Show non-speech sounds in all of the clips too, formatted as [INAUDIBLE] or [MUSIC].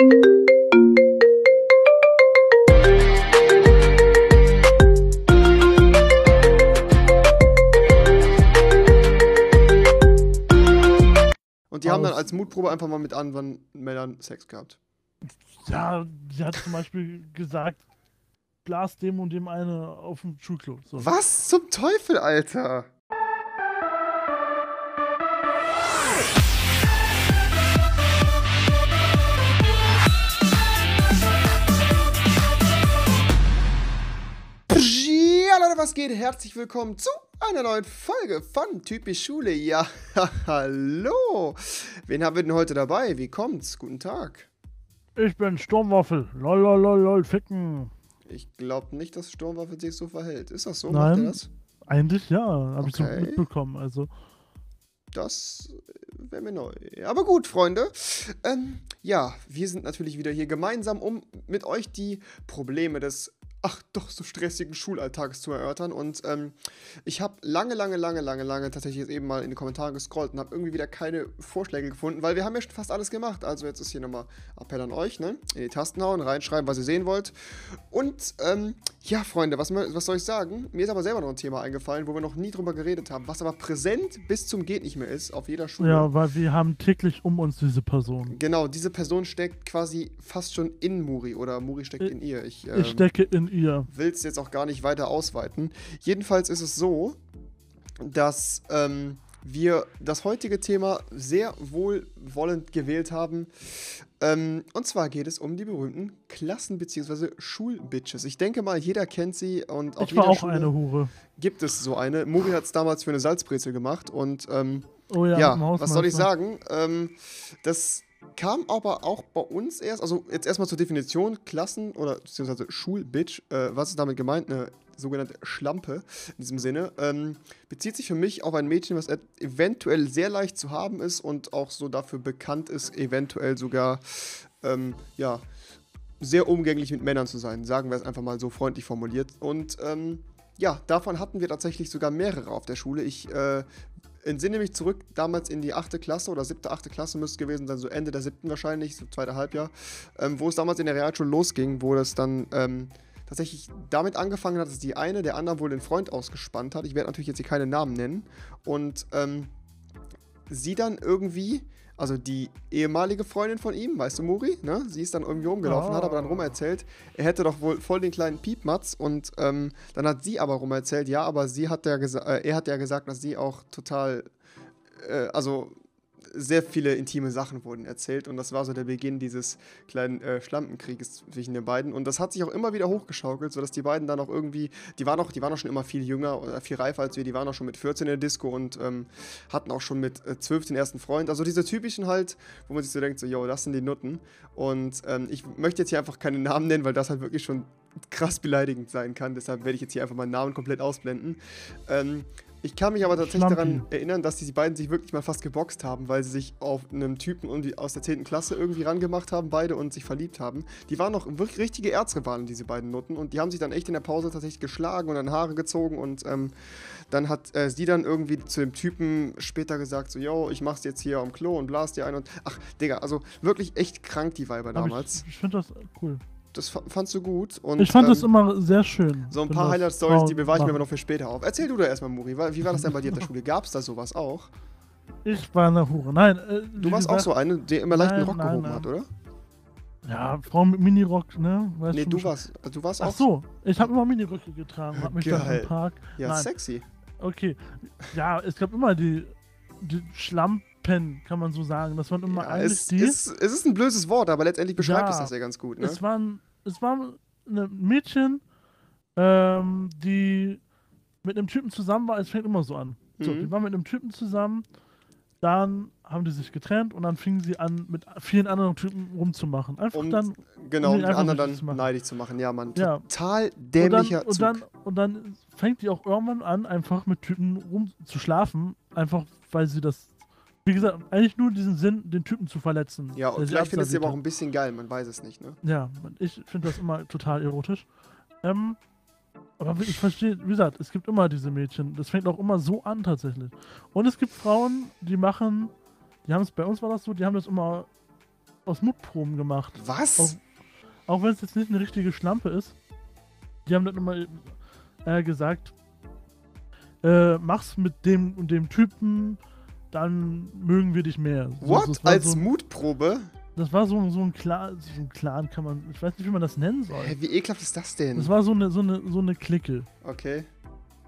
Und die haben dann als Mutprobe einfach mal mit anderen Männern Sex gehabt. Ja, sie hat zum Beispiel gesagt, Glas dem und dem eine auf dem Schulklo. So. Was zum Teufel, Alter? Was geht? Herzlich willkommen zu einer neuen Folge von Typisch Schule. Ja, [LAUGHS] hallo. Wen haben wir denn heute dabei? Wie kommt's? Guten Tag. Ich bin Sturmwaffel. Lol, lol, lol, lol, ficken. Ich glaube nicht, dass Sturmwaffe sich so verhält. Ist das so? Nein. Das? Eigentlich ja, habe ich so Okay. mitbekommen. Also, Das wäre mir neu. Aber gut, Freunde. Ähm, ja, wir sind natürlich wieder hier gemeinsam, um mit euch die Probleme des, ach doch, so stressigen Schulalltages zu erörtern. Und ähm, ich habe lange, lange, lange, lange, lange tatsächlich jetzt eben mal in die Kommentare gescrollt und habe irgendwie wieder keine Vorschläge gefunden, weil wir haben ja schon fast alles gemacht. Also jetzt ist hier nochmal Appell an euch, ne? In die Tasten hauen, reinschreiben, was ihr sehen wollt. Und ähm, ja, Freunde, was, was soll ich sagen? Mir ist aber selber noch ein Thema eingefallen, wo wir noch nie drüber geredet haben, was aber präsent bis zum geht nicht mehr ist auf jeder Schule. ja, weil wir haben täglich um uns diese Person. Genau, diese Person steckt quasi fast schon in Muri oder Muri steckt Ich- in ihr. Ich, ähm, Ich stecke in ihr. will es jetzt auch gar nicht weiter ausweiten. Jedenfalls ist es so, dass ähm, wir das heutige Thema sehr wohlwollend gewählt haben. Ähm, und zwar geht es um die berühmten Klassen- bzw. Schulbitches. Ich denke mal, jeder kennt sie und auf Ich war jeder auch Schule eine Hure. gibt es so eine. Muri hat es damals für eine Salzbrezel gemacht und ähm, Oh ja, ja, was soll ich sagen? Ähm, das kam aber auch bei uns erst, also jetzt erstmal zur Definition, Klassen- oder beziehungsweise Schulbitch, äh, was ist damit gemeint? Eine sogenannte Schlampe in diesem Sinne, ähm, bezieht sich für mich auf ein Mädchen, was eventuell sehr leicht zu haben ist und auch so dafür bekannt ist, eventuell sogar, ähm, ja, sehr umgänglich mit Männern zu sein, sagen wir es einfach mal so freundlich formuliert. Und ähm, ja, davon hatten wir tatsächlich sogar mehrere auf der Schule. Ich äh, entsinne mich zurück damals in die achte Klasse oder siebte, achte Klasse müsste es gewesen sein, so Ende der siebten wahrscheinlich, so zweite Halbjahr, ähm, wo es damals in der Realschule losging, wo das dann ähm, tatsächlich damit angefangen hat, dass die eine der anderen wohl den Freund ausgespannt hat. Ich werde natürlich jetzt hier keine Namen nennen. Und ähm, sie dann irgendwie, also die ehemalige Freundin von ihm, weißt du, Muri, ne? Sie ist dann irgendwie rumgelaufen, hat aber dann Ah. rumerzählt, er hätte doch wohl voll den kleinen Piepmatz und ähm, dann hat sie aber rumerzählt, ja, aber sie hat ja äh, er hat ja gesagt, dass sie auch total, äh, also sehr viele intime Sachen wurden erzählt und das war so der Beginn dieses kleinen äh, Schlampenkrieges zwischen den beiden. Und das hat sich auch immer wieder hochgeschaukelt, sodass die beiden dann auch irgendwie, die waren auch, die waren auch schon immer viel jünger oder viel reifer als wir, die waren auch schon mit 14 in der Disco und ähm, hatten auch schon mit äh, 12 den ersten Freund, also diese typischen halt, wo man sich so denkt, so, yo, das sind die Nutten. Und ähm, ich möchte jetzt hier einfach keine Namen nennen, weil das halt wirklich schon krass beleidigend sein kann, deshalb werde ich jetzt hier einfach meinen Namen komplett ausblenden. Ähm, ich kann mich aber tatsächlich Schlampi. daran erinnern, dass die beiden sich wirklich mal fast geboxt haben, weil sie sich auf einem Typen aus der 10. Klasse irgendwie rangemacht haben, beide und sich verliebt haben. Die waren noch wirklich richtige Erzrivalen, diese beiden Nutten, und die haben sich dann echt in der Pause tatsächlich geschlagen und dann Haare gezogen und ähm, dann hat äh, sie dann irgendwie zu dem Typen später gesagt, so, yo, ich mach's jetzt hier am Klo und blas dir ein und, ach, Digga, also wirklich echt krank, die Weiber Aber damals. Ich, ich finde das cool. Das fa- fandst du gut und ich fand ähm, das immer sehr schön. so ein paar Highlight-Stories, die bewahre ich mir aber noch für später auf. Erzähl du da erstmal, Muri, wie war das denn bei dir auf der Schule? Gab's da sowas auch? Ich war eine Hure. Nein, äh, Du warst auch so eine, der immer leicht Nein, Rock nein, gehoben nein. hat, oder? Ja, Frauen mit Minirock, ne? Weißt Nee, du warst, du warst Ach auch so, ich habe immer Miniröcke getragen, hab mich dann Geil. im Park. ja, nein. sexy. Okay, ja, es gab immer die, die Schlampen, kann man so sagen. Das waren immer Ja, eigentlich es, die. es, es ist ein blödes Wort, aber letztendlich beschreibt Ja, es das ja ganz gut, ne? Es waren, es waren eine Mädchen, ähm, die mit einem Typen zusammen war. Es fängt immer so an. So, Mhm. die war mit einem Typen zusammen, dann haben die sich getrennt und dann fingen sie an, mit vielen anderen Typen rumzumachen. Einfach Um dann Genau, um den anderen dann neidisch zu machen. Ja, Mann. Ja. Total und dann, dämlicher und Zug. dann und dann fängt die auch irgendwann an, einfach mit Typen rumzuschlafen, einfach weil sie das, wie gesagt, eigentlich nur diesen Sinn, den Typen zu verletzen. ja, und vielleicht findest du aber auch ein bisschen geil, man weiß es nicht, ne? Ja, ich finde das immer total erotisch. Ähm, aber ich verstehe, wie gesagt, es gibt immer diese Mädchen. Das fängt auch immer so an tatsächlich. Und es gibt Frauen, die machen, die haben es, bei uns war das so, die haben das immer aus Mutproben gemacht. Was? Auch, auch wenn es jetzt nicht eine richtige Schlampe ist. Die haben dann immer äh, gesagt, äh, mach's mit dem und dem Typen, dann mögen wir dich mehr. So, What? war Als so, Mutprobe? Das war so, so ein Clan, so ein Clan kann man, ich weiß nicht, wie man das nennen soll. Hä, wie ekelhaft ist das denn? Das war so eine, so eine, so eine Clique. Okay.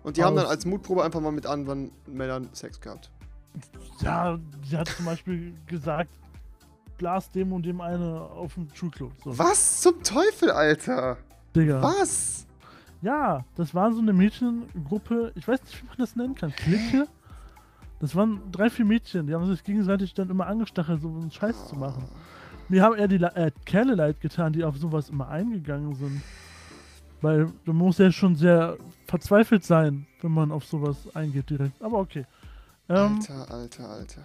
Und die haben dann Aus- als Mutprobe einfach mal mit anderen Männern Sex gehabt. Ja, sie hat zum Beispiel [LAUGHS] gesagt, Blas dem und dem eine auf dem Schulklo. So, Was zum Teufel, Alter? Digga. Was? Ja, das war so eine Mädchengruppe, ich weiß nicht, wie man das nennen kann. Clique? Das waren drei, vier Mädchen, die haben sich gegenseitig dann immer angestachelt, so einen Scheiß zu machen. Mir haben eher die Le- äh, Kerle leid getan, die auf sowas immer eingegangen sind. Weil du musst ja schon sehr verzweifelt sein, wenn man auf sowas eingeht direkt. Aber okay. Ähm, Alter, Alter, Alter.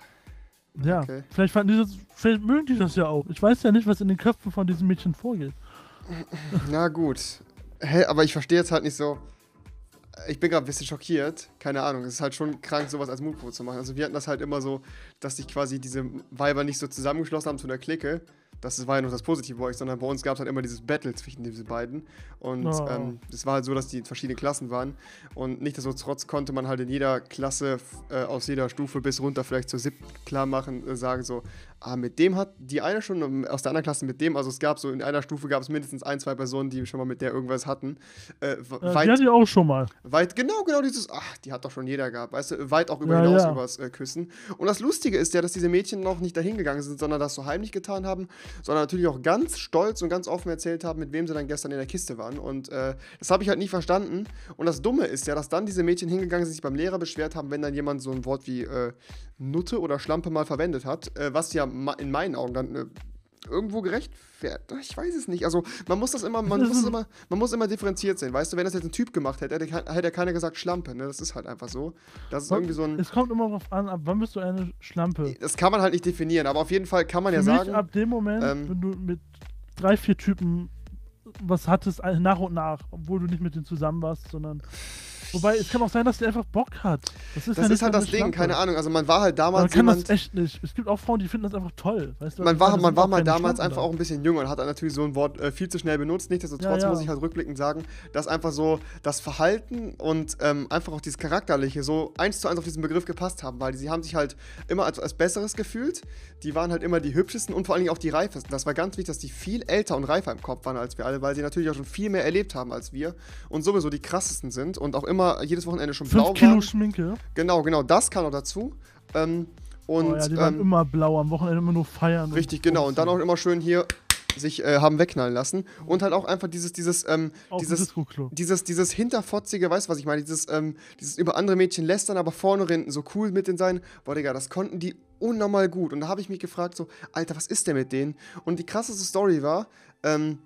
ja, okay. vielleicht fanden die das, vielleicht mögen die das ja auch. Ich weiß ja nicht, was in den Köpfen von diesen Mädchen vorgeht. Na gut. Hä, aber ich verstehe jetzt halt nicht so. Ich bin gerade ein bisschen schockiert. Keine Ahnung. Es ist halt schon krank, sowas als Mutprobe zu machen. Also wir hatten das halt immer so, dass sich quasi diese Weiber nicht so zusammengeschlossen haben zu einer Clique. Das war ja noch das Positive bei euch, sondern bei uns gab es halt immer dieses Battle zwischen diesen beiden. Und Oh. ähm, es war halt so, dass die in verschiedene Klassen waren. Und nichtsdestotrotz konnte man halt in jeder Klasse, äh, aus jeder Stufe bis runter vielleicht zur siebten klar machen, äh, sagen so, ah, mit dem hat die eine schon, ähm, aus der anderen Klasse mit dem, also es gab so, in einer Stufe gab es mindestens ein, zwei Personen, die schon mal mit der irgendwas hatten. Äh, w- Äh, die weit, hatte ich auch schon mal. weit, genau, genau dieses, ach, die hat doch schon jeder gehabt, weißt du, weit auch über Ja, hinaus ja. übers äh, Küssen. Und das Lustige ist ja, dass diese Mädchen noch nicht dahin gegangen sind, sondern das so heimlich getan haben, sondern natürlich auch ganz stolz und ganz offen erzählt haben, mit wem sie dann gestern in der Kiste waren. Und äh, das habe ich halt nie verstanden. Und das Dumme ist ja, dass dann diese Mädchen hingegangen sind, sich beim Lehrer beschwert haben, wenn dann jemand so ein Wort wie äh, Nutte oder Schlampe mal verwendet hat, äh, was ja in meinen Augen dann äh, irgendwo gerechtfertigt. Ich weiß es nicht. Also man muss das immer, man muss [LAUGHS] immer, man muss immer differenziert sehen. Weißt du, wenn das jetzt ein Typ gemacht hätte, hätte, hätte keiner gesagt Schlampe. Ne? Das ist halt einfach so. Das ist irgendwie so ein. Es kommt immer darauf an, ab wann bist du eine Schlampe. Das kann man halt nicht definieren, aber auf jeden Fall kann man ja Für mich sagen. ab dem Moment, ähm, wenn du mit drei, vier Typen was hattest, ein- nach und nach, obwohl du nicht mit denen zusammen warst, sondern. Wobei, es kann auch sein, dass die einfach Bock hat. Das ist, das ja ist halt das Ding, keine Ahnung. Also man war halt Man damals kann jemand. das echt nicht. Es gibt auch Frauen, die finden das einfach toll. Weißt du, man war? Das man war mal damals einfach auch ein bisschen jünger und hat dann natürlich so ein Wort äh, viel zu schnell benutzt. Nichtsdestotrotz Ja, ja. muss ich halt rückblickend sagen, dass einfach so das Verhalten und ähm, einfach auch dieses Charakterliche so eins zu eins auf diesen Begriff gepasst haben, weil sie haben sich halt immer als, als Besseres gefühlt. Die waren halt immer die hübschesten und vor allen Dingen auch die reifesten. Das war ganz wichtig, dass die viel älter und reifer im Kopf waren als wir alle, weil sie natürlich auch schon viel mehr erlebt haben als wir und sowieso die krassesten sind und auch immer jedes Wochenende schon blau Fünf Kilo waren. Schminke. Genau, genau, das kam noch dazu. Ähm, und oh ja, die waren ähm, immer blau, am Wochenende immer nur feiern. Richtig, genau. Und dann auch immer schön hier sich äh, haben wegknallen lassen. Und halt auch einfach dieses, dieses, ähm, dieses, dieses, dieses hinterfotzige, weißt du, was ich meine? Dieses, ähm, dieses über andere Mädchen lästern, aber vorne rennen, so cool mit denen sein. Boah, Digga, das konnten die unnormal gut. Und da habe ich mich gefragt, so, Alter, was ist denn mit denen? Und die krasseste Story war, ähm,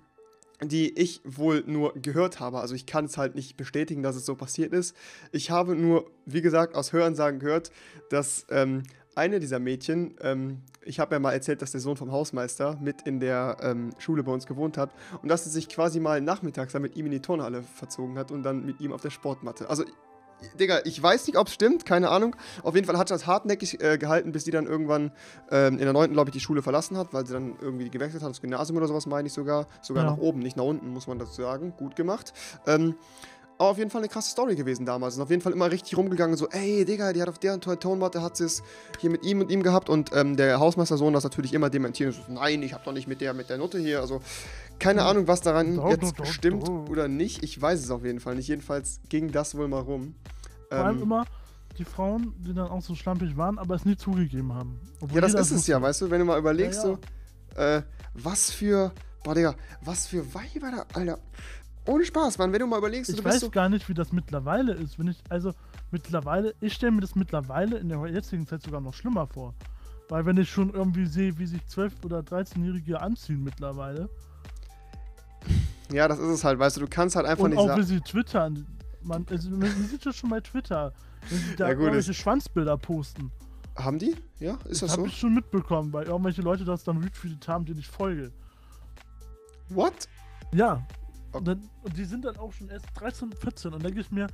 die ich wohl nur gehört habe. Also ich kann es halt nicht bestätigen, dass es so passiert ist. Ich habe nur, wie gesagt, aus Hörensagen gehört, dass ähm, eine dieser Mädchen, ähm, ich habe ja mal erzählt, dass der Sohn vom Hausmeister mit in der ähm, Schule bei uns gewohnt hat und dass sie sich quasi mal nachmittags dann mit ihm in die Turnhalle verzogen hat und dann mit ihm auf der Sportmatte. Also Digga, ich weiß nicht, ob es stimmt, keine Ahnung. Auf jeden Fall hat sie das hartnäckig äh, gehalten, bis die dann irgendwann ähm, in der 9. glaube ich, die Schule verlassen hat, weil sie dann irgendwie gewechselt hat, das Gymnasium oder sowas, meine ich sogar. Sogar Ja. nach oben, nicht nach unten, muss man dazu sagen. Gut gemacht. Ähm, aber auf jeden Fall eine krasse Story gewesen damals. Und auf jeden Fall immer richtig rumgegangen, so, ey, Digga, die hat auf der Ton- Tonmatte, hat sie es hier mit ihm und ihm gehabt. Und ähm, der Hausmeistersohn das natürlich immer dementiert. und So, Nein, ich hab doch nicht mit der, mit der Nutte hier. Also, keine Ahnung, was daran jetzt stimmt oder nicht. Ich weiß es auf jeden Fall nicht. Jedenfalls ging das wohl mal rum. Vor allem Ähm, immer die Frauen, die dann auch so schlampig waren, aber es nie zugegeben haben. Ja, das ist es ja, weißt du, wenn du mal überlegst, Ja, ja. so, äh, was für, boah, Digga, was für Weiber da, Alter. Ohne Spaß, Mann, wenn du mal überlegst, Ich du weiß so, gar nicht, wie das mittlerweile ist. Wenn ich, also mittlerweile, ich stelle mir das mittlerweile in der jetzigen Zeit sogar noch schlimmer vor. Weil wenn ich schon irgendwie sehe, wie sich 12- oder 13-Jährige anziehen mittlerweile ja, das ist es halt, weißt du, du kannst halt einfach und nicht auch wie sagen, sie twittern, man, also, man sieht das schon bei Twitter, wenn sie da [LAUGHS] Ja, gut, irgendwelche Schwanzbilder posten. haben die? Ja, ist das habe so? ich schon mitbekommen, weil irgendwelche Leute das dann retweetet haben, denen ich folge. What? Ja. Und, dann, und die sind dann auch schon erst 13, 14 und denke ich mir,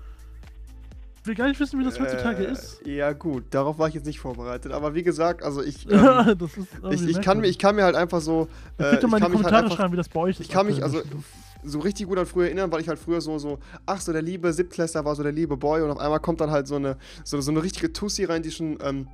will gar nicht wissen, wie das heutzutage Äh, ist. Ja, gut, darauf war ich jetzt nicht vorbereitet. Aber wie gesagt, also ich. [LAUGHS] Ähm, ich, ich, kann mir, ich kann mir halt einfach so. Äh, Bitte ich mal in kann die mich halt Kommentare einfach, schreiben, wie das bei euch ist. Ich kann mich also so richtig gut an früher erinnern, weil ich halt früher so, so, ach, so der liebe Siebtklässler war so der liebe Boy und auf einmal kommt dann halt so eine, so, so eine richtige Tussi rein, die schon ähm,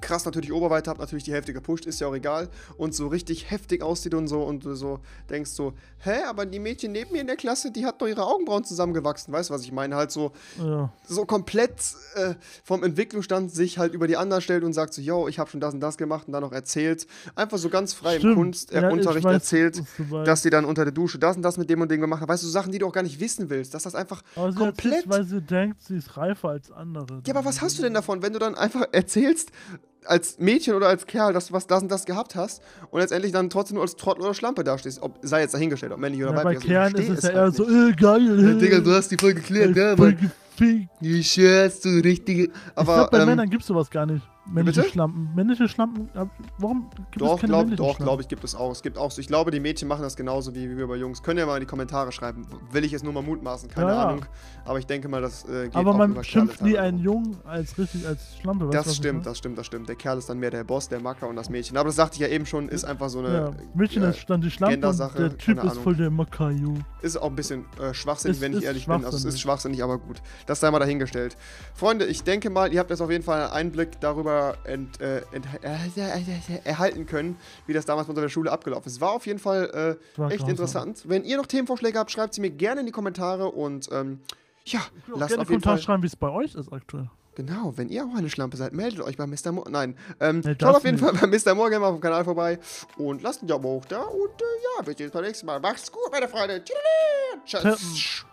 krass natürlich Oberweite hat, natürlich die Hälfte gepusht, ist ja auch egal und so richtig heftig aussieht und so und du so denkst so, hä, aber die Mädchen neben mir in der Klasse, die hat doch ihre Augenbrauen zusammengewachsen, weißt du, was ich meine? Halt so, Ja. so komplett äh, vom Entwicklungsstand sich halt über die anderen stellt und sagt so, yo, ich habe schon das und das gemacht und dann noch erzählt, einfach so ganz frei im Stimmt. Kunstunterricht Ja, äh, erzählt, dass sie dann unter der Dusche das und das mit dem und dem gemacht hat. Weißt du, Sachen, die du auch gar nicht wissen willst, dass das einfach Aber sie komplett. erzählt, weil sie denkt, sie ist reifer als andere. Ja, aber was hast du denn davon, wenn du dann einfach erzählst, it. Als Mädchen oder als Kerl, dass du was das und das gehabt hast und letztendlich dann trotzdem nur als Trottel oder Schlampe dastehst? Ob, sei jetzt dahingestellt, ob männlich oder Ja, bei weiblich. also ich Kerlen ist versteh es ja halt eher so, nicht. äh, geil. Ja, Digga, du hast die voll geklärt, äh, ja, voll gefickt. Die Scherz, du richtige. ich Aber, glaube, bei ähm, Männern gibt es sowas gar nicht. Männliche bitte? Schlampen. Männliche Schlampen, ab- warum gibt Doch, es keine glaub, doch, glaube ich, gibt es auch. Es gibt auch so, ich glaube, die Mädchen machen das genauso wie, wie wir bei Jungs. Könnt ihr mal in die Kommentare schreiben. Will ich jetzt nur mal mutmaßen, keine Ja, ja. Ahnung. Aber ich denke mal, das äh, geht Aber man schimpft Kerle nie einen Jungen als richtig als Schlampe. weißt Das ich stimmt, das stimmt, das stimmt. Der Kerl ist dann mehr der Boss, der Macker und das Mädchen. Aber das sagte ich ja eben schon, ist einfach so Ja, eine. Mädchen äh, ist dann die Schlampe der Typ ist voll der Makayu. Ist auch ein bisschen äh, schwachsinnig, Ist- wenn ich ehrlich bin. Also es ist schwachsinnig. aber gut. Das sei mal dahingestellt. Freunde, ich denke mal, ihr habt jetzt auf jeden Fall einen Einblick darüber ent, äh, ent, äh, äh, erhalten können, wie das damals unter der Schule abgelaufen ist. War auf jeden Fall äh, echt interessant. Wenn ihr noch Themenvorschläge habt, schreibt sie mir gerne in die Kommentare und ähm, ja, lasst gerne auf jeden Fall. schreiben, wie es bei euch ist aktuell. Genau, wenn ihr auch eine Schlampe seid, meldet euch bei Mr. Moore. Nein, ähm, Nee, schaut auf jeden nicht. Fall bei Mr. Morgan mal auf dem Kanal vorbei und lasst ein Daumen hoch da und äh, ja, wir sehen uns beim nächsten Mal. Macht's gut, meine Freunde. Tschüss. Tschüss.